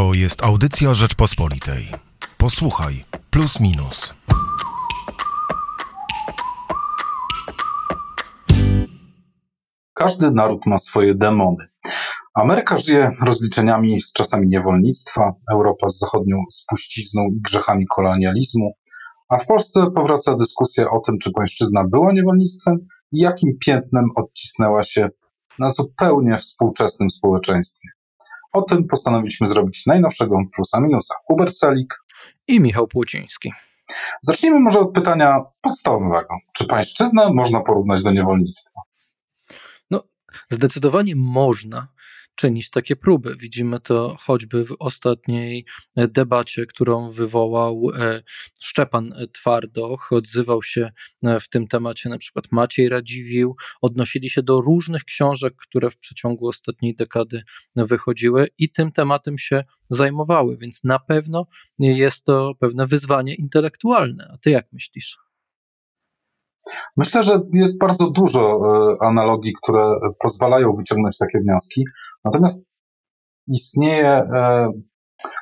To jest audycja Rzeczpospolitej. Posłuchaj, plus minus. Każdy naród ma swoje demony. Ameryka żyje rozliczeniami z czasami niewolnictwa, Europa z zachodnią spuścizną i grzechami kolonializmu, a w Polsce powraca dyskusja o tym, czy pańszczyzna była niewolnictwem i jakim piętnem odcisnęła się na zupełnie współczesnym społeczeństwie. O tym postanowiliśmy zrobić najnowszego plusa minusa. Hubert Selik i Michał Płociński. Zacznijmy może od pytania podstawowego. Czy pańszczyznę można porównać do niewolnictwa? No, zdecydowanie można czynić takie próby. Widzimy to choćby w ostatniej debacie, którą wywołał e, Szczepan Twardoch. Odzywał się e, w tym temacie na przykład Maciej Radziwił. Odnosili się do różnych książek, które w przeciągu ostatniej dekady wychodziły i tym tematem się zajmowały, więc na pewno jest to pewne wyzwanie intelektualne. A ty jak myślisz? Myślę, że jest bardzo dużo e, analogii, które pozwalają wyciągnąć takie wnioski. Natomiast istnieje e,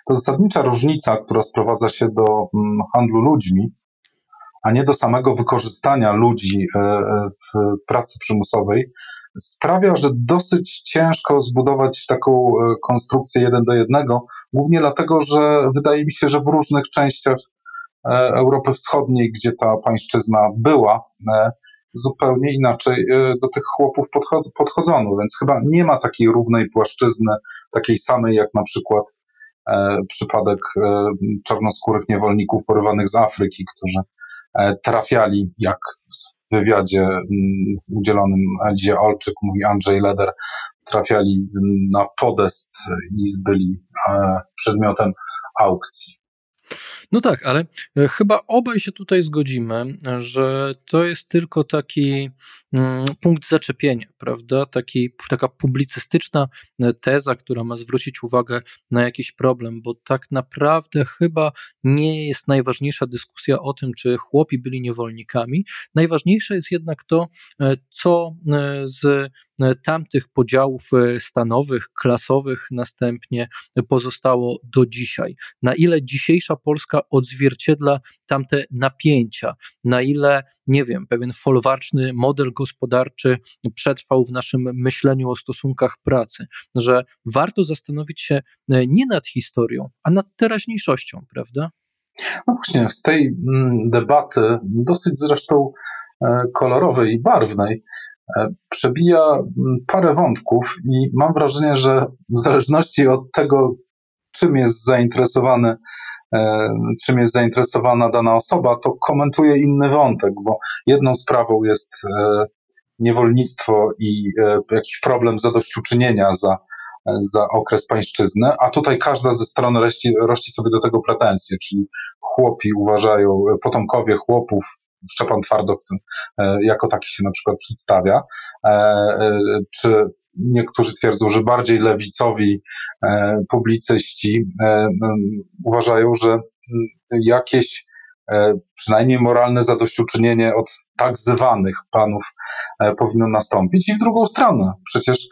to zasadnicza różnica, która sprowadza się do mm, handlu ludźmi, a nie do samego wykorzystania ludzi e, w pracy przymusowej, sprawia, że dosyć ciężko zbudować taką konstrukcję jeden do jednego, głównie dlatego, że wydaje mi się, że w różnych częściach Europy Wschodniej, gdzie ta pańszczyzna była, e, zupełnie inaczej e, do tych chłopów podchodzono, więc chyba nie ma takiej równej płaszczyzny, takiej samej jak na przykład przypadek czarnoskórych niewolników porywanych z Afryki, którzy trafiali, jak w wywiadzie mm, udzielonym Elizie Olczyk, mówi Andrzej Leder, trafiali na podest i byli przedmiotem aukcji. No tak, ale e, chyba obaj się tutaj zgodzimy, że to jest tylko taki mm, punkt zaczepienia, prawda? Taki, taka publicystyczna e, teza, która ma zwrócić uwagę na jakiś problem, bo tak naprawdę chyba nie jest najważniejsza dyskusja o tym, czy chłopi byli niewolnikami. Najważniejsze jest jednak to, e, co z tamtych podziałów stanowych, klasowych następnie pozostało do dzisiaj. Na ile dzisiejsza Polska odzwierciedla tamte napięcia, na ile, nie wiem, pewien folwarczny model gospodarczy przetrwał w naszym myśleniu o stosunkach pracy, że warto zastanowić się e, nie nad historią, a nad teraźniejszością, prawda? No właśnie, z tej mm, debaty, dosyć zresztą e, kolorowej i barwnej, e, przebija mm, parę wątków i mam wrażenie, że w zależności od tego, czym jest zainteresowany E, czym jest zainteresowana dana osoba, to komentuje inny wątek, bo jedną sprawą jest e, niewolnictwo i e, jakiś problem zadośćuczynienia za, za okres pańszczyzny, a tutaj każda ze stron rości, rości sobie do tego pretensje, czyli chłopi uważają, potomkowie chłopów, Szczepan Twardo w tym, jako taki się na przykład przedstawia, czy niektórzy twierdzą, że bardziej lewicowi e, publicyści e, uważają, że jakieś e, przynajmniej moralne zadośćuczynienie od tak zwanych panów powinno nastąpić. I w drugą stronę, przecież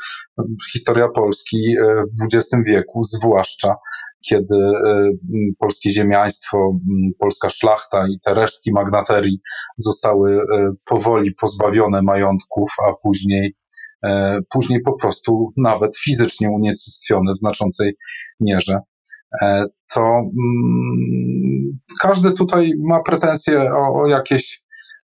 historia Polski w XX wieku, zwłaszcza kiedy polskie ziemiaństwo, polska szlachta i te resztki magnaterii zostały powoli pozbawione majątków, a później E, później po prostu nawet fizycznie unicestwione w znaczącej mierze, e, to mm, każdy tutaj ma pretensje o, o jakieś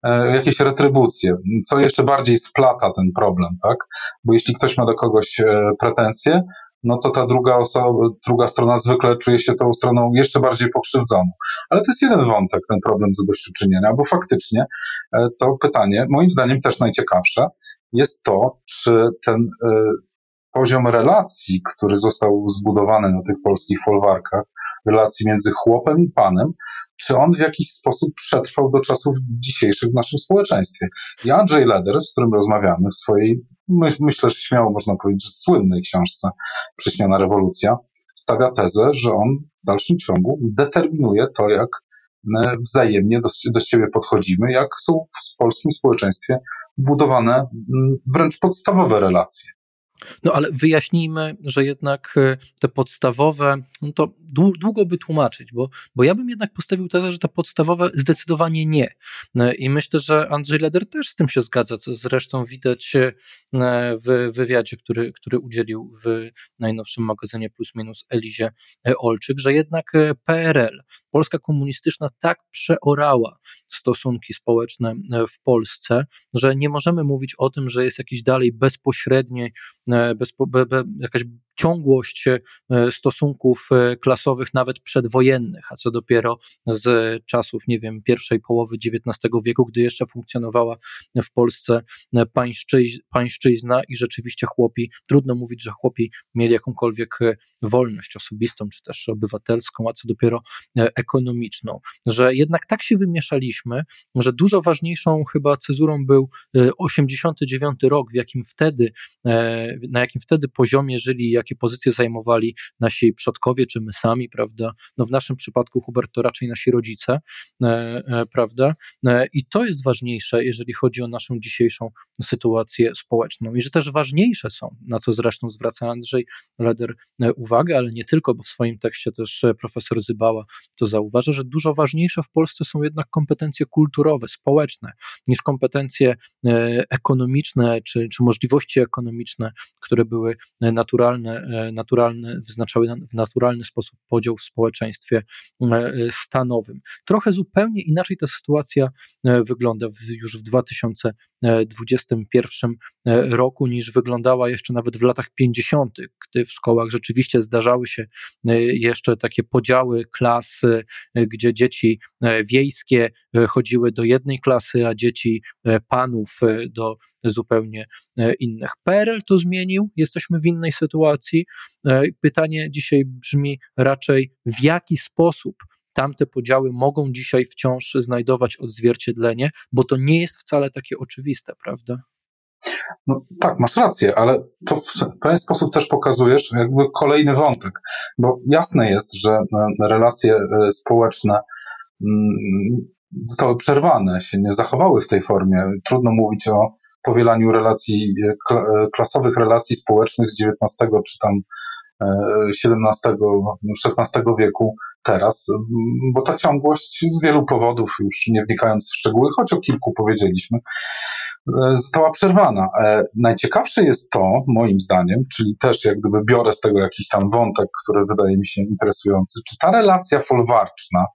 e, jakieś retrybucje, co jeszcze bardziej splata ten problem, tak? Bo jeśli ktoś ma do kogoś pretensje, no to ta druga osoba, druga strona zwykle czuje się tą stroną jeszcze bardziej pokrzywdzoną. Ale to jest jeden wątek, ten problem zadośćuczynienia, bo faktycznie to pytanie, moim zdaniem też najciekawsze, jest to, czy ten e, poziom relacji, który został zbudowany na tych polskich folwarkach, relacji między chłopem i panem, czy on w jakiś sposób przetrwał do czasów dzisiejszych w naszym społeczeństwie. I Andrzej Leder, z którym rozmawiamy w swojej, myślę, że śmiało można powiedzieć, że słynnej książce Przyśniona rewolucja, stawia tezę, że on w dalszym ciągu determinuje to, jak wzajemnie do, do siebie podchodzimy, jak są w polskim społeczeństwie budowane wręcz podstawowe relacje. No ale wyjaśnijmy, że jednak e, te podstawowe, no to długo by tłumaczyć, bo, bo ja bym jednak postawił tezę, że te podstawowe zdecydowanie nie. E, I myślę, że Andrzej Leder też z tym się zgadza, co zresztą widać e, w wywiadzie, który, który udzielił w najnowszym magazynie Plus Minus Elizie Olczyk, że jednak PRL, Polska komunistyczna tak przeorała stosunki społeczne w Polsce, że nie możemy mówić o tym, że jest jakiś dalej bezpośredni E, bezpo, be, be, jakaś ciągłość e, stosunków e, klasowych nawet przedwojennych, a co dopiero z czasów, nie wiem, pierwszej połowy XIX wieku, gdy jeszcze funkcjonowała w Polsce pańszczyź, pańszczyzna i rzeczywiście chłopi, trudno mówić, że chłopi mieli jakąkolwiek wolność osobistą, czy też obywatelską, a co dopiero ekonomiczną, że jednak tak się wymieszaliśmy, że dużo ważniejszą chyba cezurą był 89 rok, w jakim wtedy, na jakim wtedy poziomie żyli, jak jakie pozycje zajmowali nasi przodkowie, czy my sami, prawda? No w naszym przypadku, Hubert, to raczej nasi rodzice, e, e, prawda? E, I to jest ważniejsze, jeżeli chodzi o naszą dzisiejszą sytuację społeczną. I że też ważniejsze są, na co zresztą zwraca Andrzej Leder uwagę, ale nie tylko, bo w swoim tekście też profesor Zybała to zauważa, że dużo ważniejsze w Polsce są jednak kompetencje kulturowe, społeczne, niż kompetencje ekonomiczne czy, czy możliwości ekonomiczne, które były naturalne E, naturalny, wyznaczały w naturalny sposób podział w społeczeństwie e, stanowym. Trochę zupełnie inaczej ta sytuacja e, wygląda już w 2021 roku niż wyglądała jeszcze nawet w latach 50., gdy w szkołach rzeczywiście zdarzały się jeszcze takie podziały klas, gdzie dzieci wiejskie chodziły do jednej klasy, a dzieci panów do zupełnie innych. PRL to zmienił, jesteśmy w innej sytuacji E, pytanie dzisiaj brzmi raczej, w jaki sposób tamte podziały mogą dzisiaj wciąż znajdować odzwierciedlenie, bo to nie jest wcale takie oczywiste, prawda? No, tak, masz rację, ale to w pewien sposób też pokazujesz jakby kolejny wątek, bo jasne jest, że e, relacje e, społeczne mm, zostały przerwane, się nie zachowały w tej formie. Trudno mówić o powielaniu relacji, e, e, klasowych relacji społecznych z XIX czy tam XVII, XVI wieku teraz, bo ta ciągłość z wielu powodów, już nie wnikając w szczegóły, choć o kilku powiedzieliśmy, e, została przerwana. Najciekawsze jest to, moim zdaniem, czyli też jak gdyby biorę z tego jakiś tam wątek, który wydaje mi się interesujący, czy ta relacja folwarczna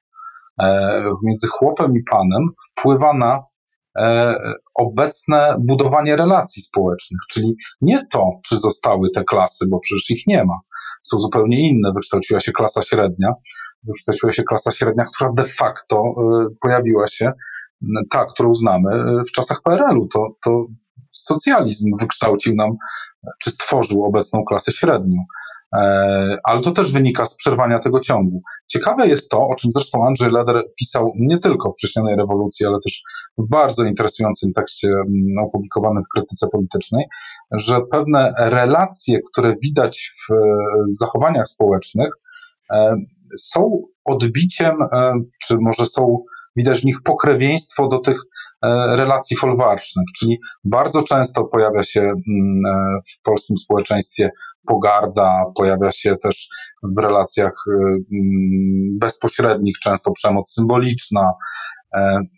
między chłopem i panem wpływa na E, obecne budowanie relacji społecznych, czyli nie to, czy zostały te klasy, bo przecież ich nie ma, są zupełnie inne. Wykształciła się klasa średnia, wykształciła się klasa średnia, która de facto e, pojawiła się, ta, którą znamy e, w czasach PRL-u. To, to socjalizm wykształcił nam, czy stworzył obecną klasę średnią. E, ale to też wynika z przerwania tego ciągu. Ciekawe jest to, o czym zresztą Andrzej Leder pisał nie tylko w Wrześnionej Rewolucji, ale też w bardzo interesującym tekście mm, opublikowanym w krytyce politycznej, że pewne relacje, które widać w zachowaniach społecznych, e, są odbiciem, e, czy może są widać w nich pokrewieństwo do tych e, relacji folwarcznych, czyli bardzo często pojawia się mm, e, w polskim społeczeństwie pogarda, pojawia się też w relacjach e, mm, bezpośrednich często przemoc symboliczna.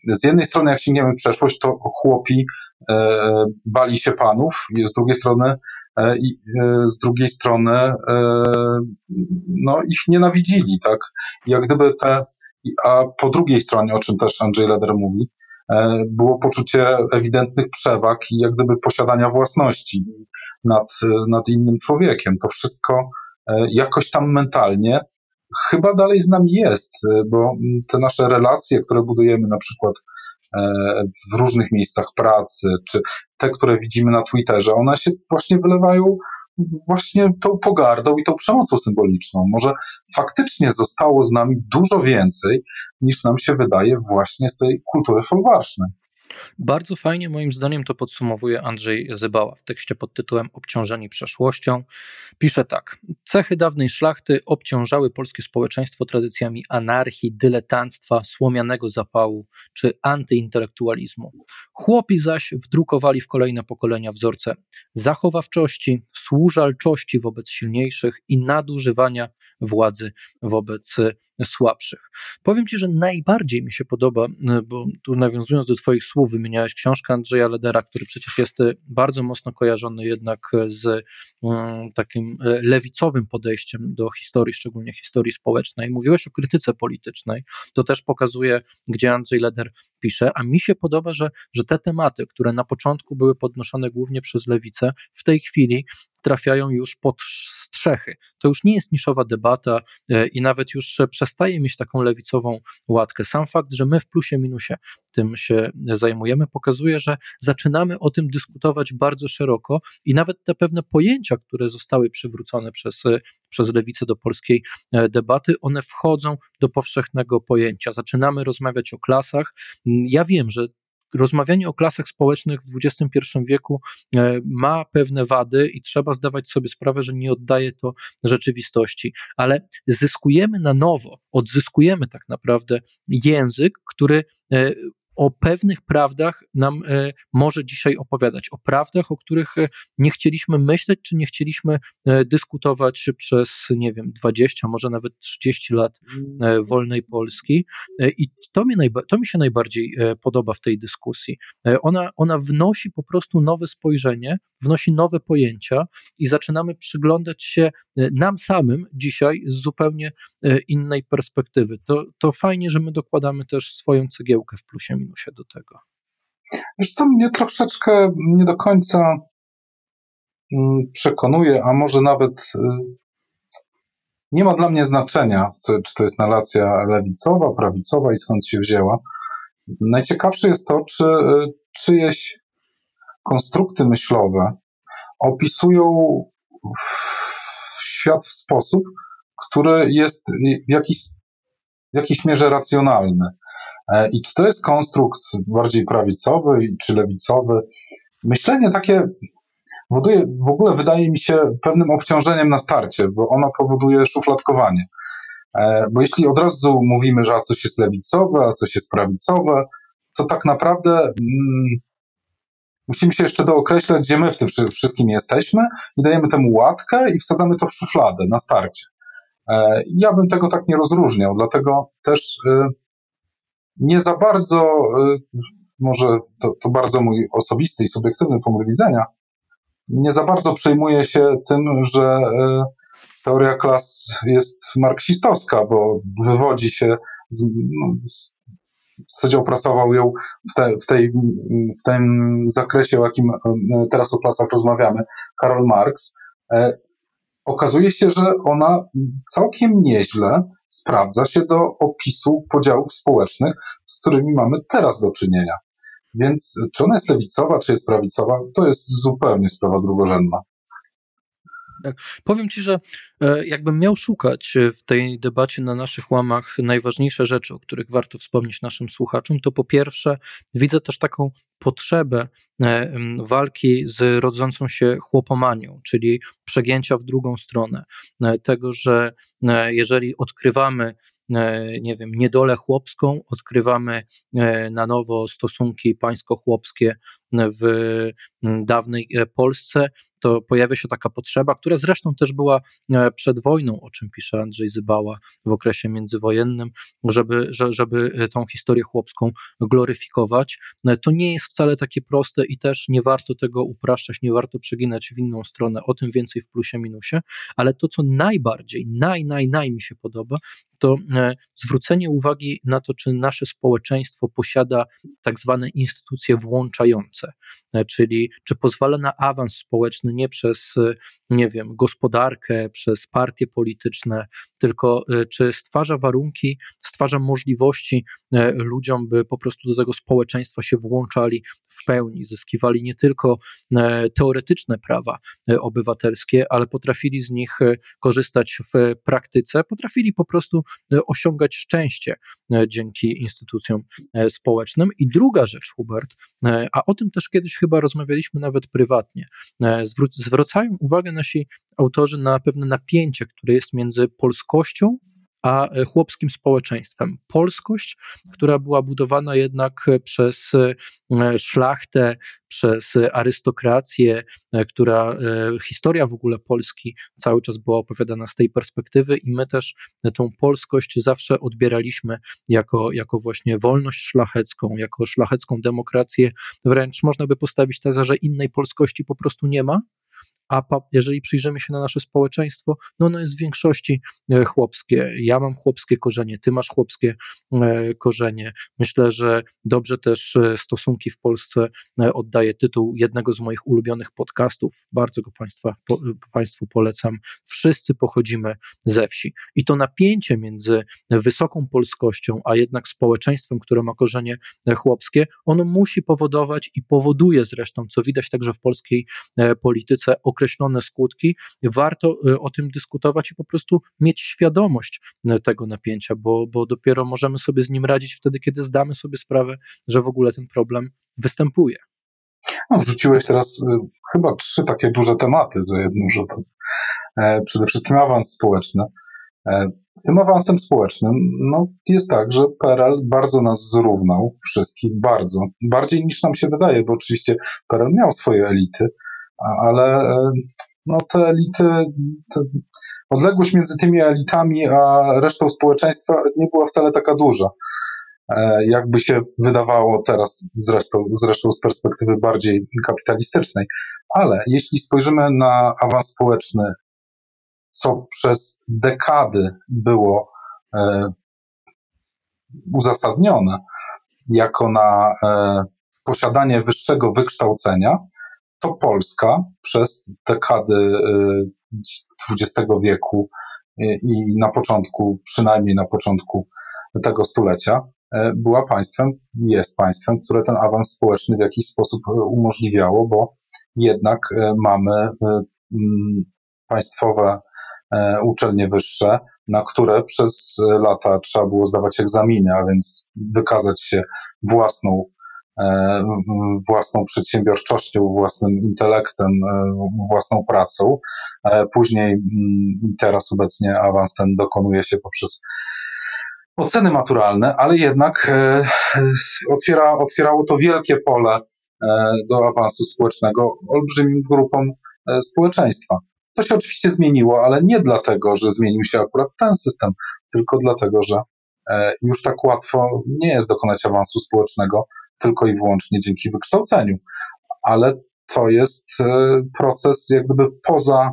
Z jednej strony, jak sięgniemy przeszłość, to chłopi bali się panów, z drugiej strony, z drugiej strony, no, ich nienawidzili, tak? Jak gdyby te a po drugiej stronie, o czym też Andrzej Leder mówi, e, było poczucie ewidentnych przewag i jak gdyby posiadania własności nad, nad innym człowiekiem. To wszystko e, jakoś tam mentalnie chyba dalej z nami jest, e, bo te nasze relacje, które budujemy na przykład w różnych miejscach pracy, czy te, które widzimy na Twitterze, one się właśnie wylewają właśnie tą pogardą i tą przemocą symboliczną. Może faktycznie zostało z nami dużo więcej, niż nam się wydaje właśnie z tej kultury folwarcznej. Bardzo fajnie moim zdaniem to podsumowuje Andrzej Zybała w tekście pod tytułem Obciążeni przeszłością. Pisze tak: Cechy dawnej szlachty obciążały polskie społeczeństwo tradycjami anarchii, dyletanctwa, słomianego zapału czy antyintelektualizmu. Chłopi zaś wdrukowali w kolejne pokolenia wzorce zachowawczości, służalczości wobec silniejszych i nadużywania władzy wobec słabszych. Powiem Ci, że najbardziej mi się podoba, bo tu nawiązując do Twoich słów, wymieniałeś książkę Andrzeja Ledera, który przecież jest bardzo mocno kojarzony jednak z um, takim lewicowym podejściem do historii, szczególnie historii społecznej. Mówiłeś o krytyce politycznej, to też pokazuje, gdzie Andrzej Leder pisze, a mi się podoba, że, że te tematy, które na początku były podnoszone głównie przez lewicę, w tej chwili trafiają już pod strzechy. To już nie jest niszowa debata e, i nawet już przestaje mieć taką lewicową łatkę. Sam fakt, że my w plusie minusie tym się zajmujemy, pokazuje, że zaczynamy o tym dyskutować bardzo szeroko i nawet te pewne pojęcia, które zostały przywrócone przez, przez lewicę do polskiej e, debaty, one wchodzą do powszechnego pojęcia. Zaczynamy rozmawiać o klasach. Ja wiem, że rozmawianie o klasach społecznych w XXI wieku e, ma pewne wady i trzeba zdawać sobie sprawę, że nie oddaje to rzeczywistości, ale zyskujemy na nowo, odzyskujemy tak naprawdę język, który e, o pewnych prawdach nam e, może dzisiaj opowiadać, o prawdach, o których e, nie chcieliśmy myśleć, czy nie chcieliśmy e, dyskutować przez, nie wiem, 20, może nawet 30 lat wolnej Polski. I to mi, to mi się najbardziej podoba w tej dyskusji. Ona, ona wnosi po prostu nowe spojrzenie, wnosi nowe pojęcia i zaczynamy przyglądać się nam samym dzisiaj z zupełnie innej perspektywy. To, to fajnie, że my dokładamy też swoją cegiełkę w plusie minusie do tego. Wiesz co, mnie troszeczkę nie do końca mm, przekonuje, a może nawet y, nie ma dla mnie znaczenia, czy to jest narracja lewicowa, prawicowa i skąd się wzięła. Najciekawsze jest to, czy y, czyjeś konstrukty myślowe opisują świat w sposób, który jest w jakiś, w jakiejś mierze racjonalny. E, I czy to jest konstrukt bardziej prawicowy czy lewicowy? Myślenie takie powoduje, w ogóle wydaje mi się pewnym obciążeniem na starcie, bo ono powoduje szufladkowanie. E, bo jeśli od razu mówimy, że a coś jest lewicowe, a coś jest prawicowe, to tak naprawdę mm, musimy się jeszcze dookreślać, gdzie my w tym wszystkim jesteśmy i dajemy temu łatkę i wsadzamy to w szufladę na starcie. E, ja bym tego tak nie rozróżniał, dlatego też y, nie za bardzo, y, może to, to bardzo mój osobisty i subiektywny punkt widzenia, nie za bardzo przejmuję się tym, że teoria klas jest marksistowska, bo wywodzi się z, no, z w zasadzie opracował ją w, te, w, tej, w tym zakresie, o jakim teraz o klasach rozmawiamy, Karol Marx. Okazuje się, że ona całkiem nieźle sprawdza się do opisu podziałów społecznych, z którymi mamy teraz do czynienia. Więc czy ona jest lewicowa, czy jest prawicowa, to jest zupełnie sprawa drugorzędna. Tak. Powiem Ci, że e, jakbym miał szukać w tej debacie na naszych łamach najważniejsze rzeczy, o których warto wspomnieć naszym słuchaczom, to po pierwsze widzę też taką potrzebę e, walki z rodzącą się chłopomanią, czyli przegięcia w drugą stronę. E, tego, że jeżeli odkrywamy nie wiem, niedolę chłopską, odkrywamy na nowo stosunki pańsko-chłopskie w dawnej Polsce, to pojawia się taka potrzeba, która zresztą też była e, przed wojną, o czym pisze Andrzej Zybała w okresie międzywojennym, żeby, żeby e, tą historię chłopską gloryfikować. E, to nie jest wcale takie proste i też nie warto tego upraszczać, nie warto przeginać w inną stronę, o tym więcej w plusie, minusie, ale to, co najbardziej, naj, naj, naj mi się podoba, to zwrócenie uwagi na to, czy nasze społeczeństwo posiada tak zwane instytucje włączające polityce, czyli czy pozwala na awans społeczny nie przez, nie wiem, gospodarkę, przez partie polityczne, tylko czy stwarza warunki, stwarza możliwości ludziom, by po prostu do tego społeczeństwa się włączali w pełni, zyskiwali nie tylko teoretyczne prawa obywatelskie, ale potrafili z nich korzystać w praktyce, potrafili po prostu osiągać szczęście dzięki instytucjom społecznym. I druga rzecz, Hubert, a o tym też kiedyś chyba rozmawialiśmy nawet prywatnie, zwracają uwagę nasi autorzy na pewne napięcie, które jest między polskością a e, chłopskim społeczeństwem. Polskość, która była budowana jednak przez e, szlachtę, przez arystokrację, e, która historia w ogóle Polski cały czas była opowiadana z tej perspektywy i my też tą polskość zawsze odbieraliśmy jako, jako właśnie wolność szlachecką, jako szlachecką demokrację. Wręcz można by postawić tezę, że innej polskości po prostu nie ma, a jeżeli przyjrzymy się na nasze społeczeństwo, no ono jest w większości e, chłopskie. Ja mam chłopskie korzenie, ty masz chłopskie e, korzenie. Myślę, że dobrze też e, stosunki w Polsce oddaje tytuł jednego z moich ulubionych podcastów. Bardzo go państwa, po, Państwu polecam. Wszyscy pochodzimy ze wsi. I to napięcie między wysoką polskością, a jednak społeczeństwem, które ma korzenie chłopskie, ono musi powodować i powoduje zresztą, co widać także w polskiej polityce, określone skutki. Warto y, o tym dyskutować i po prostu mieć świadomość y, tego napięcia, bo, bo dopiero możemy sobie z nim radzić wtedy, kiedy zdamy sobie sprawę, że w ogóle ten problem występuje. No, wrzuciłeś teraz y, chyba trzy takie duże tematy za jednym rzutem. E, przede wszystkim awans społeczny. E, z tym awansem społecznym no, jest tak, że PRL bardzo nas zrównał, wszystkich, bardzo. Bardziej niż nam się wydaje, bo oczywiście PRL miał swoje elity, ale e, no, te elity, te odległość między tymi elitami a resztą społeczeństwa nie była wcale taka duża. E, jakby się wydawało teraz, zresztą, zresztą z perspektywy bardziej kapitalistycznej. Ale jeśli spojrzymy na awans społeczny, co przez dekady było e, uzasadnione jako na posiadanie wyższego wykształcenia, to Polska przez dekady XX y, wieku y, i na początku, przynajmniej na początku tego stulecia, y, była państwem, jest państwem, które ten awans społeczny w jakiś sposób umożliwiało, bo jednak mamy państwowe uczelnie wyższe, na które przez lata trzeba było zdawać egzaminy, a więc wykazać się własną własną przedsiębiorczością, własnym intelektem, e, własną pracą. E, później, mm, teraz obecnie awans ten dokonuje się poprzez oceny maturalne, ale jednak otwiera, otwierało to wielkie pole do awansu społecznego olbrzymim grupom społeczeństwa. To się oczywiście zmieniło, ale nie dlatego, że zmienił się akurat ten system, tylko dlatego, że E, już tak łatwo nie jest dokonać awansu społecznego tylko i wyłącznie dzięki wykształceniu. Ale to jest e, proces jak gdyby poza,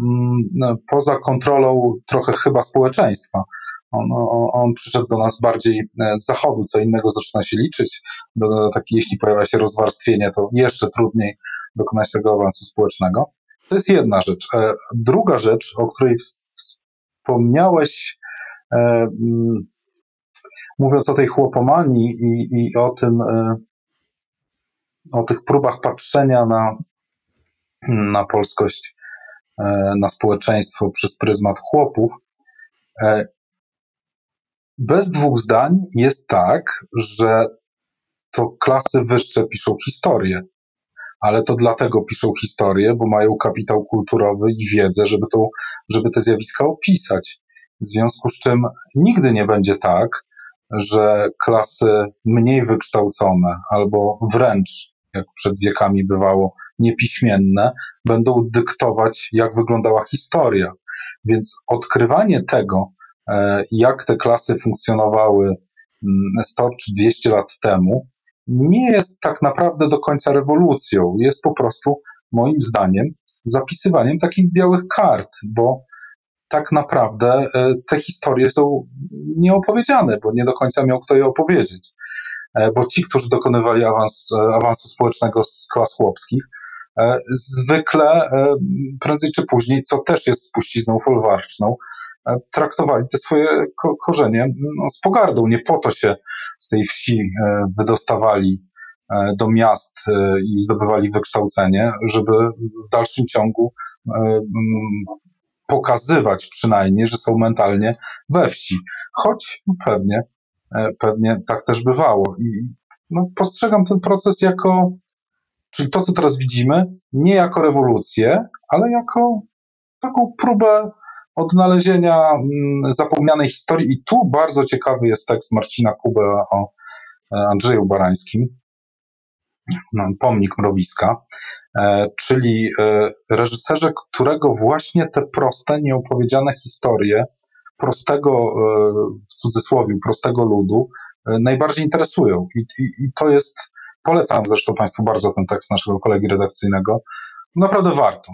mm, no, poza kontrolą trochę chyba społeczeństwa. On, on, przyszedł do nas bardziej e, z zachodu, co innego zaczyna się liczyć. Do, taki, jeśli pojawia się rozwarstwienie, to jeszcze trudniej dokonać tego awansu społecznego. To jest jedna rzecz. Druga rzecz, o której wspomniałeś, mówiąc o tej chłopomanii i, i o tym, e, o tych próbach patrzenia na, na polskość, e, na społeczeństwo przez pryzmat chłopów, e, bez dwóch zdań jest tak, że to klasy wyższe piszą historię. Ale to dlatego piszą historię, bo mają kapitał kulturowy i wiedzę, żeby, to, żeby te zjawiska opisać. W związku z czym nigdy nie będzie tak, że klasy mniej wykształcone albo wręcz, jak przed wiekami bywało, niepiśmienne, będą dyktować, jak wyglądała historia. Więc odkrywanie tego, e, jak te klasy funkcjonowały 100 mm, czy 200 lat temu, nie jest tak naprawdę do końca rewolucją. Jest po prostu, moim zdaniem, zapisywaniem takich białych kart, bo tak naprawdę e, te historie są nieopowiedziane, bo nie do końca miał kto je opowiedzieć. bo ci, którzy dokonywali awans, awansu społecznego z klas chłopskich, zwykle prędzej czy później, co też jest spuścizną folwarczną, traktowali te swoje korzenie no, z pogardą. Nie po to się z tej wsi wydostawali do miast i zdobywali wykształcenie, żeby w dalszym ciągu pokazywać przynajmniej, że są mentalnie we wsi. Choć pewnie, e, pewnie tak też bywało. I no, postrzegam ten proces jako, czyli to, co teraz widzimy, nie jako rewolucję, ale jako taką próbę odnalezienia mm, zapomnianej historii. I tu bardzo ciekawy jest tekst Marcina Kuby o e, Andrzeju Barańskim, no, pomnik Mrowiska, e, czyli e, reżyserze, którego właśnie te proste, nieopowiedziane historie prostego, e, w cudzysłowie, prostego ludu najbardziej interesują. I, i, I, to jest, polecam zresztą Państwu bardzo ten tekst naszego kolegi redakcyjnego, naprawdę warto.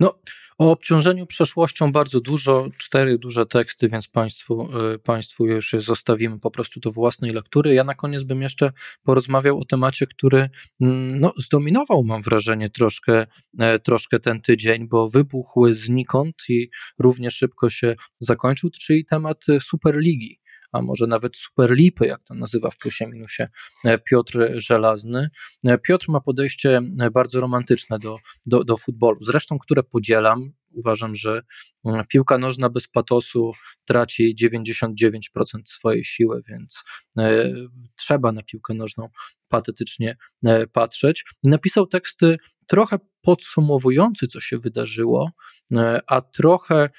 No, o obciążeniu przeszłością bardzo dużo, cztery duże teksty, więc Państwu, y, państwu już zostawimy po prostu do własnej lektury. Ja na koniec bym jeszcze porozmawiał o temacie, który mm, no, zdominował, mam wrażenie, troszkę, e, troszkę ten tydzień, bo wybuchł znikąd i równie szybko się zakończył, czyli temat Superligi a może nawet Superlipy, jak to nazywa w plusie minusie e, Piotr Żelazny. E, Piotr ma podejście e, bardzo romantyczne do, do, do futbolu, zresztą które podzielam. Uważam, że piłka nożna bez patosu traci 99% swojej siły, więc trzeba na piłkę nożną patetycznie patrzeć. Napisał teksty trochę podsumowujący, co się wydarzyło, a trochę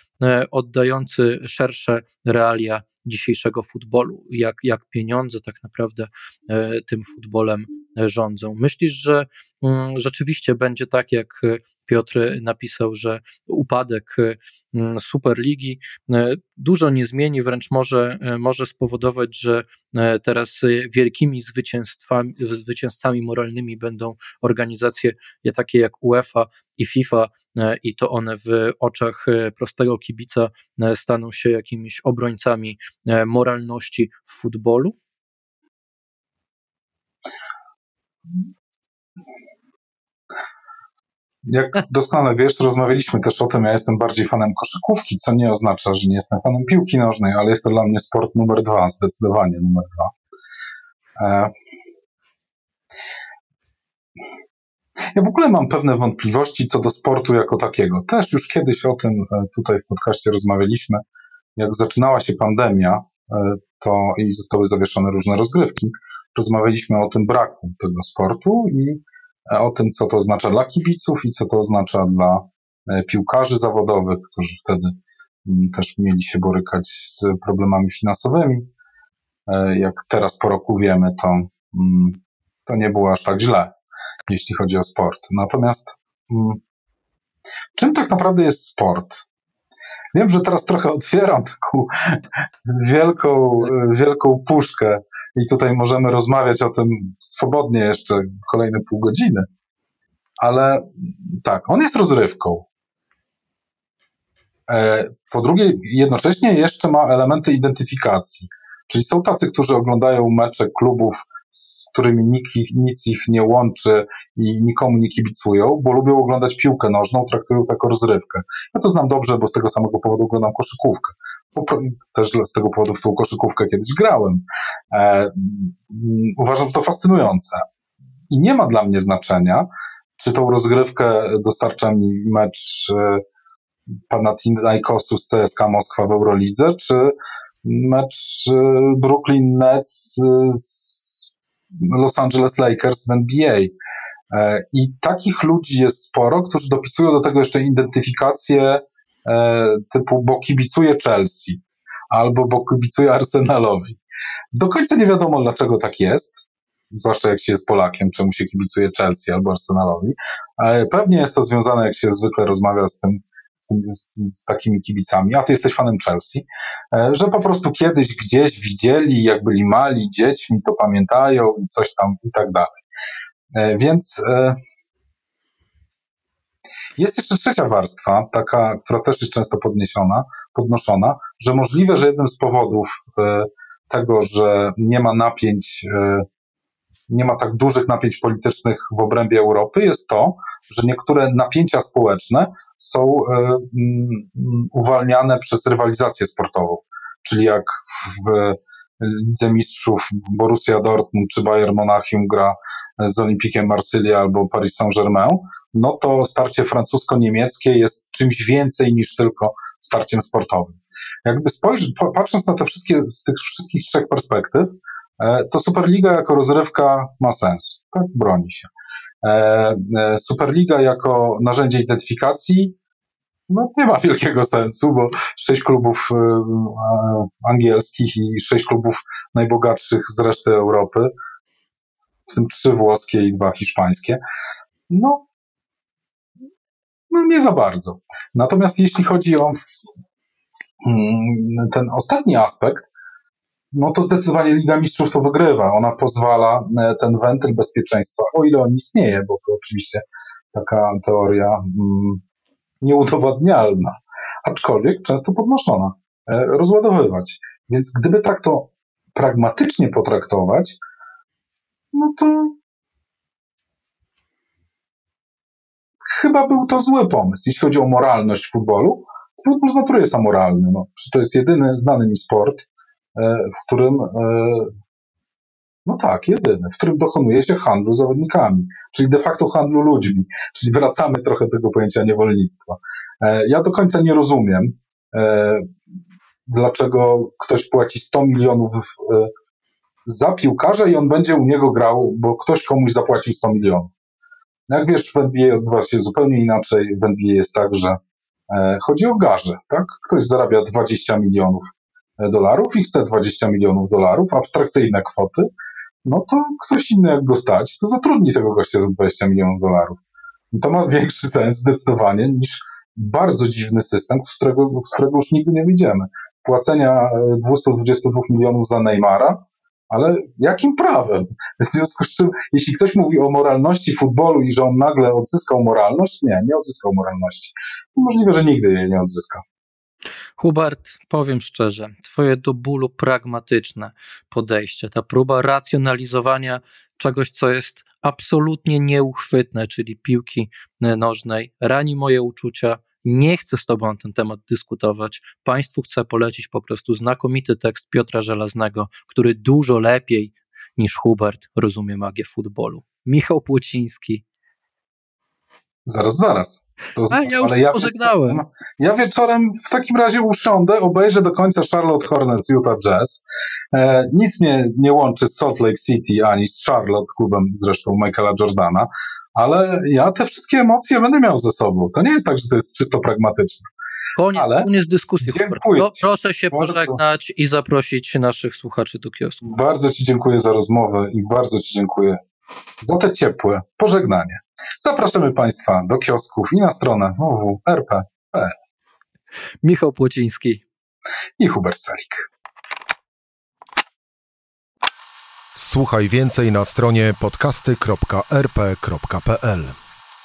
oddający szersze realia dzisiejszego futbolu, jak, jak pieniądze tak naprawdę e, tym futbolem rządzą. Myślisz, że mm, rzeczywiście będzie tak, jak Piotr napisał, że upadek mm, Superligi e, dużo nie zmieni, wręcz może, może spowodować, że teraz wielkimi zwycięstwami, zwycięzcami moralnymi będą organizacje takie jak UEFA i FIFA, i to one w oczach prostego kibica staną się jakimiś obrońcami moralności w futbolu? Jak doskonale wiesz, rozmawialiśmy też o tym, ja jestem bardziej fanem koszykówki, co nie oznacza, że nie jestem fanem piłki nożnej, ale jest to dla mnie sport numer dwa, zdecydowanie numer dwa. Ja w ogóle mam pewne wątpliwości co do sportu jako takiego. Też już kiedyś o tym e, tutaj w podcaście rozmawialiśmy. Jak zaczynała się pandemia, e, to i zostały zawieszone różne rozgrywki, rozmawialiśmy o tym braku tego sportu i e, o tym, co to oznacza dla kibiców i co to oznacza dla piłkarzy zawodowych, którzy wtedy mm, też mieli się borykać z problemami finansowymi. Jak teraz po roku wiemy, to, mm, to nie było aż tak źle jeśli chodzi o sport. Natomiast mm, czym tak naprawdę jest sport? Wiem, że teraz trochę otwieram taką wielką, wielką puszkę i tutaj możemy rozmawiać o tym swobodnie jeszcze kolejne pół godziny. Ale tak, on jest rozrywką. E, po drugie, jednocześnie jeszcze ma elementy identyfikacji. Czyli są tacy, którzy oglądają mecze klubów z którymi nikt ich, nic ich nie łączy i nikomu nie kibicują, bo lubią oglądać piłkę nożną, traktują to jako rozrywkę. Ja to znam dobrze, bo z tego samego powodu oglądam koszykówkę. Też z tego powodu w tą koszykówkę kiedyś grałem. E, uważam to fascynujące. I nie ma dla mnie znaczenia, czy tą rozgrywkę dostarcza mi mecz e, Panathinaikosu z CSK Moskwa w Eurolidze, czy mecz e, Brooklyn Nets z Los Angeles Lakers w NBA. E, I takich ludzi jest sporo, którzy dopisują do tego jeszcze identyfikację e, typu, bo kibicuje Chelsea albo bo kibicuje Arsenalowi. Do końca nie wiadomo, dlaczego tak jest, zwłaszcza jak się jest Polakiem, czemu się kibicuje Chelsea albo Arsenalowi. E, pewnie jest to związane, jak się zwykle rozmawia z tym, tym, z, takimi kibicami, a ty jesteś fanem Chelsea, e, że po prostu kiedyś gdzieś widzieli, jak byli mali dziećmi, to pamiętają i coś tam i tak dalej. E, więc e, jest jeszcze trzecia warstwa, taka, która też jest często podniesiona, podnoszona, że możliwe, że jednym z powodów tego, że nie ma napięć, nie ma tak dużych napięć politycznych w obrębie Europy, jest to, że niektóre napięcia społeczne są uwalniane przez rywalizację sportową. Czyli jak w Lidze Mistrzów Borussia Dortmund czy Bayern Monachium gra z Olimpikiem Marsylia albo Paris Saint-Germain, no to starcie francusko-niemieckie jest czymś więcej niż tylko starciem sportowym. Jakby spojrzeć, patrząc na te wszystkie, z tych wszystkich trzech perspektyw, e, to Superliga jako rozrywka ma sens, tak, broni się. E, e, Superliga jako narzędzie identyfikacji no nie ma wielkiego sensu, bo sześć klubów angielskich i sześć klubów najbogatszych z reszty Europy, w tym trzy włoskie i dwa hiszpańskie, no, no nie za bardzo. Natomiast jeśli chodzi o mm, ten ostatni aspekt, no to zdecydowanie Liga Mistrzów to wygrywa. Ona pozwala e, ten wentyl bezpieczeństwa, o ile on istnieje, bo to oczywiście taka teoria mm, nieudowodnialna, aczkolwiek często podnoszona, e, rozładowywać. Więc gdyby tak to pragmatycznie potraktować, no to chyba był to zły pomysł. Jeśli chodzi o moralność futbolu, futbol z natury jest amoralny. No, to jest jedyny znany mi sport, w którym e, no tak, jedyny, w którym dokonuje się handlu zawodnikami, czyli de facto handlu ludźmi, czyli wracamy trochę do tego pojęcia niewolnictwa. E, ja do końca nie rozumiem, e, dlaczego ktoś płaci 100 milionów e, za piłkarza i on będzie u niego grał, bo ktoś komuś zapłacił 100 milionów. Jak wiesz, w NBA odbywa się zupełnie inaczej. W NBA jest tak, że chodzi o garze, tak? Ktoś zarabia 20 milionów dolarów i chce 20 milionów dolarów, abstrakcyjne kwoty, no to ktoś inny jak go stać, to zatrudni tego gościa za 20 milionów dolarów. To ma większy sens zdecydowanie niż bardzo dziwny system, z którego, z którego już nigdy nie wyjdziemy. Płacenia 222 e, milionów za Neymara, ale jakim prawem? W związku z czym, jeśli ktoś mówi o moralności futbolu i że on nagle odzyskał moralność, nie, nie odzyskał moralności. Możliwe, że nigdy jej nie odzyska. Hubert, powiem szczerze, Twoje do bólu pragmatyczne podejście, ta próba racjonalizowania czegoś, co jest absolutnie nieuchwytne, czyli piłki nożnej, rani moje uczucia. Nie chcę z Tobą na ten temat dyskutować. Państwu chcę polecić po prostu znakomity tekst Piotra Żelaznego, który dużo lepiej niż Hubert rozumie magię futbolu. Michał Płociński, Zaraz, zaraz. To, A, ja już ale ja, pożegnałem. Ja wieczorem w takim razie usiądę, obejrzę do końca Charlotte Hornets Utah Jazz. E, nic mnie nie łączy z Salt Lake City ani z Charlotte, klubem zresztą Michaela Jordana, ale ja te wszystkie emocje będę miał ze sobą. To nie jest tak, że to jest czysto pragmatyczne. Koniec, ale koniec dyskusji. Dziękuję. proszę się bardzo. pożegnać i zaprosić naszych słuchaczy do kiosku. Bardzo Ci dziękuję za rozmowę i bardzo Ci dziękuję za te ciepłe pożegnanie. Zapraszamy Państwa do kiosków i na stronę www.rp.pl. Michał Płociński i Hubert Salik. Słuchaj więcej na stronie podcasty.rp.pl.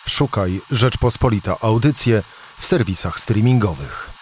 Szukaj Rzeczpospolita Audycje w serwisach streamingowych.